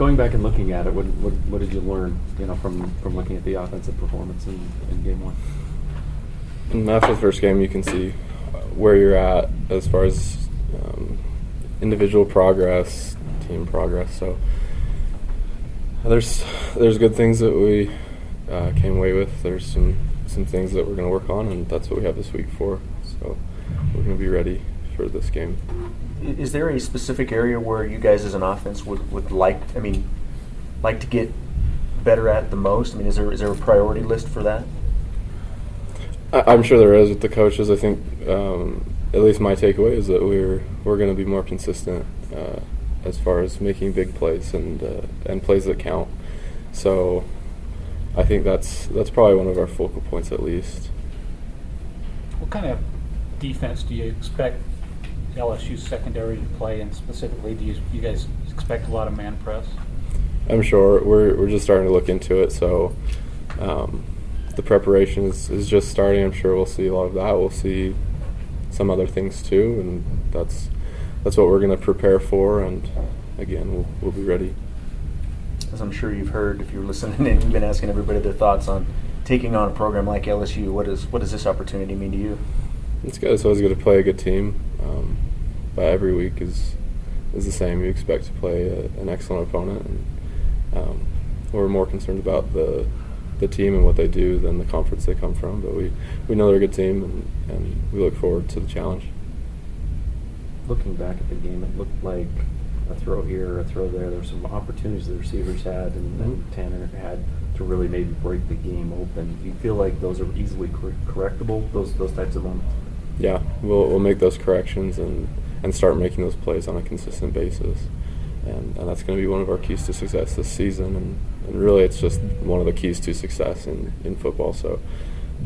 Going back and looking at it, what, what, what did you learn, you know, from, from looking at the offensive performance in, in game one? And after the first game, you can see where you're at as far as um, individual progress, team progress. So there's there's good things that we uh, came away with. There's some some things that we're going to work on, and that's what we have this week for. So we're going to be ready for this game. Is there a specific area where you guys as an offense would, would like, I mean, like to get better at the most? I mean, is there is there a priority list for that? I, am sure there is with the coaches. I think um, at least my takeaway is that we're we're going to be more consistent uh, as far as making big plays and uh, and plays that count. So I think that's that's probably one of our focal points at least. What kind of defense do you expect LSU secondary to play, and specifically, do you, you guys expect a lot of man press? I'm sure we're we're just starting to look into it. So um, the preparation is, is just starting. I'm sure we'll see a lot of that. We'll see some other things too, and that's that's what we're going to prepare for. And again, we'll we'll be ready. As I'm sure you've heard, if you're listening, and you've been asking everybody their thoughts on taking on a program like LSU. What is what does this opportunity mean to you? It's good. It's always good to play a good team. But every week is is the same. You expect to play a, an excellent opponent, and um, we're more concerned about the the team and what they do than the conference they come from. But we, we know they're a good team, and, and we look forward to the challenge. Looking back at the game, it looked like a throw here, a throw there. There's some opportunities the receivers had and, mm-hmm. and Tanner had to really maybe break the game open. Do you feel like those are easily cor- correctable? Those those types of moments. Yeah, we'll we'll make those corrections and and start making those plays on a consistent basis. And, and that's going to be one of our keys to success this season. And, and really, it's just one of the keys to success in, in football. So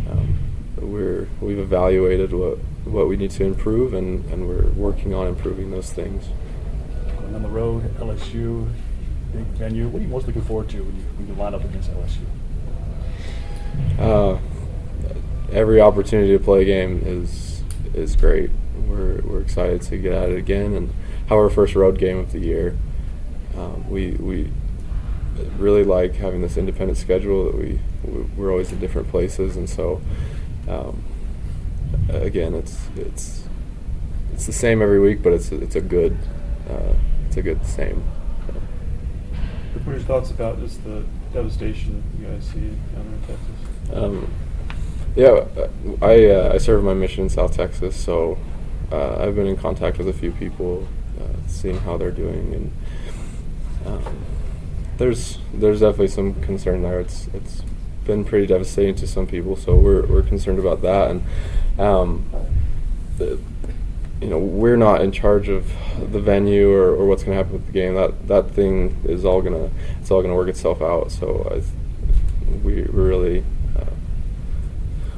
um, we're, we've evaluated what, what we need to improve, and, and we're working on improving those things. Going on the road, LSU, big venue. What are you most looking forward to when you, when you line up against LSU? Uh, every opportunity to play a game is is great we're, we're excited to get at it again and have our first road game of the year. Um, we we really like having this independent schedule that we we're always in different places and so um, again it's it's it's the same every week but it's it's a good uh, it's a good same. What are your thoughts about just the devastation you guys see down there in Texas? Um, yeah, I uh, I serve my mission in South Texas, so uh, I've been in contact with a few people, uh, seeing how they're doing, and um, there's there's definitely some concern there. It's it's been pretty devastating to some people, so we're we're concerned about that, and um, the, you know we're not in charge of the venue or, or what's going to happen with the game. That that thing is all gonna it's all gonna work itself out. So I, we we're really uh,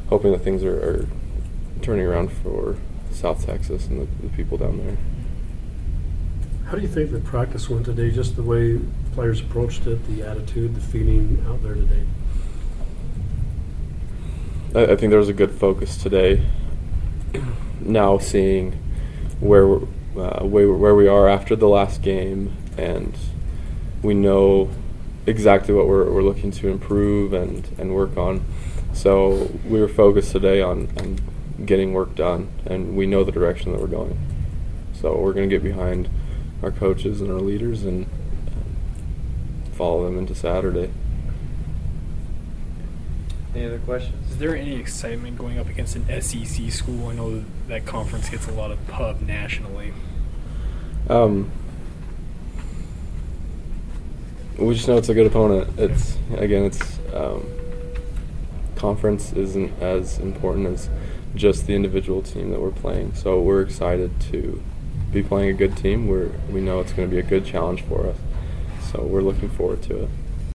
hoping that things are, are turning around for South Texas and the, the people down there. How do you think the practice went today? Just the way players approached it, the attitude, the feeling out there today. I, I think there was a good focus today. now seeing where uh, where where we are after the last game, and we know exactly what we're, we're looking to improve and, and work on. So we were focused today on, on getting work done, and we know the direction that we're going. So we're going to get behind our coaches and our leaders and follow them into Saturday. Any other questions? Is there any excitement going up against an SEC school? I know that conference gets a lot of pub nationally. Um, we just know it's a good opponent. It's again, it's um, conference isn't as important as just the individual team that we're playing. So we're excited to be playing a good team. We're, we know it's going to be a good challenge for us. So we're looking forward to it.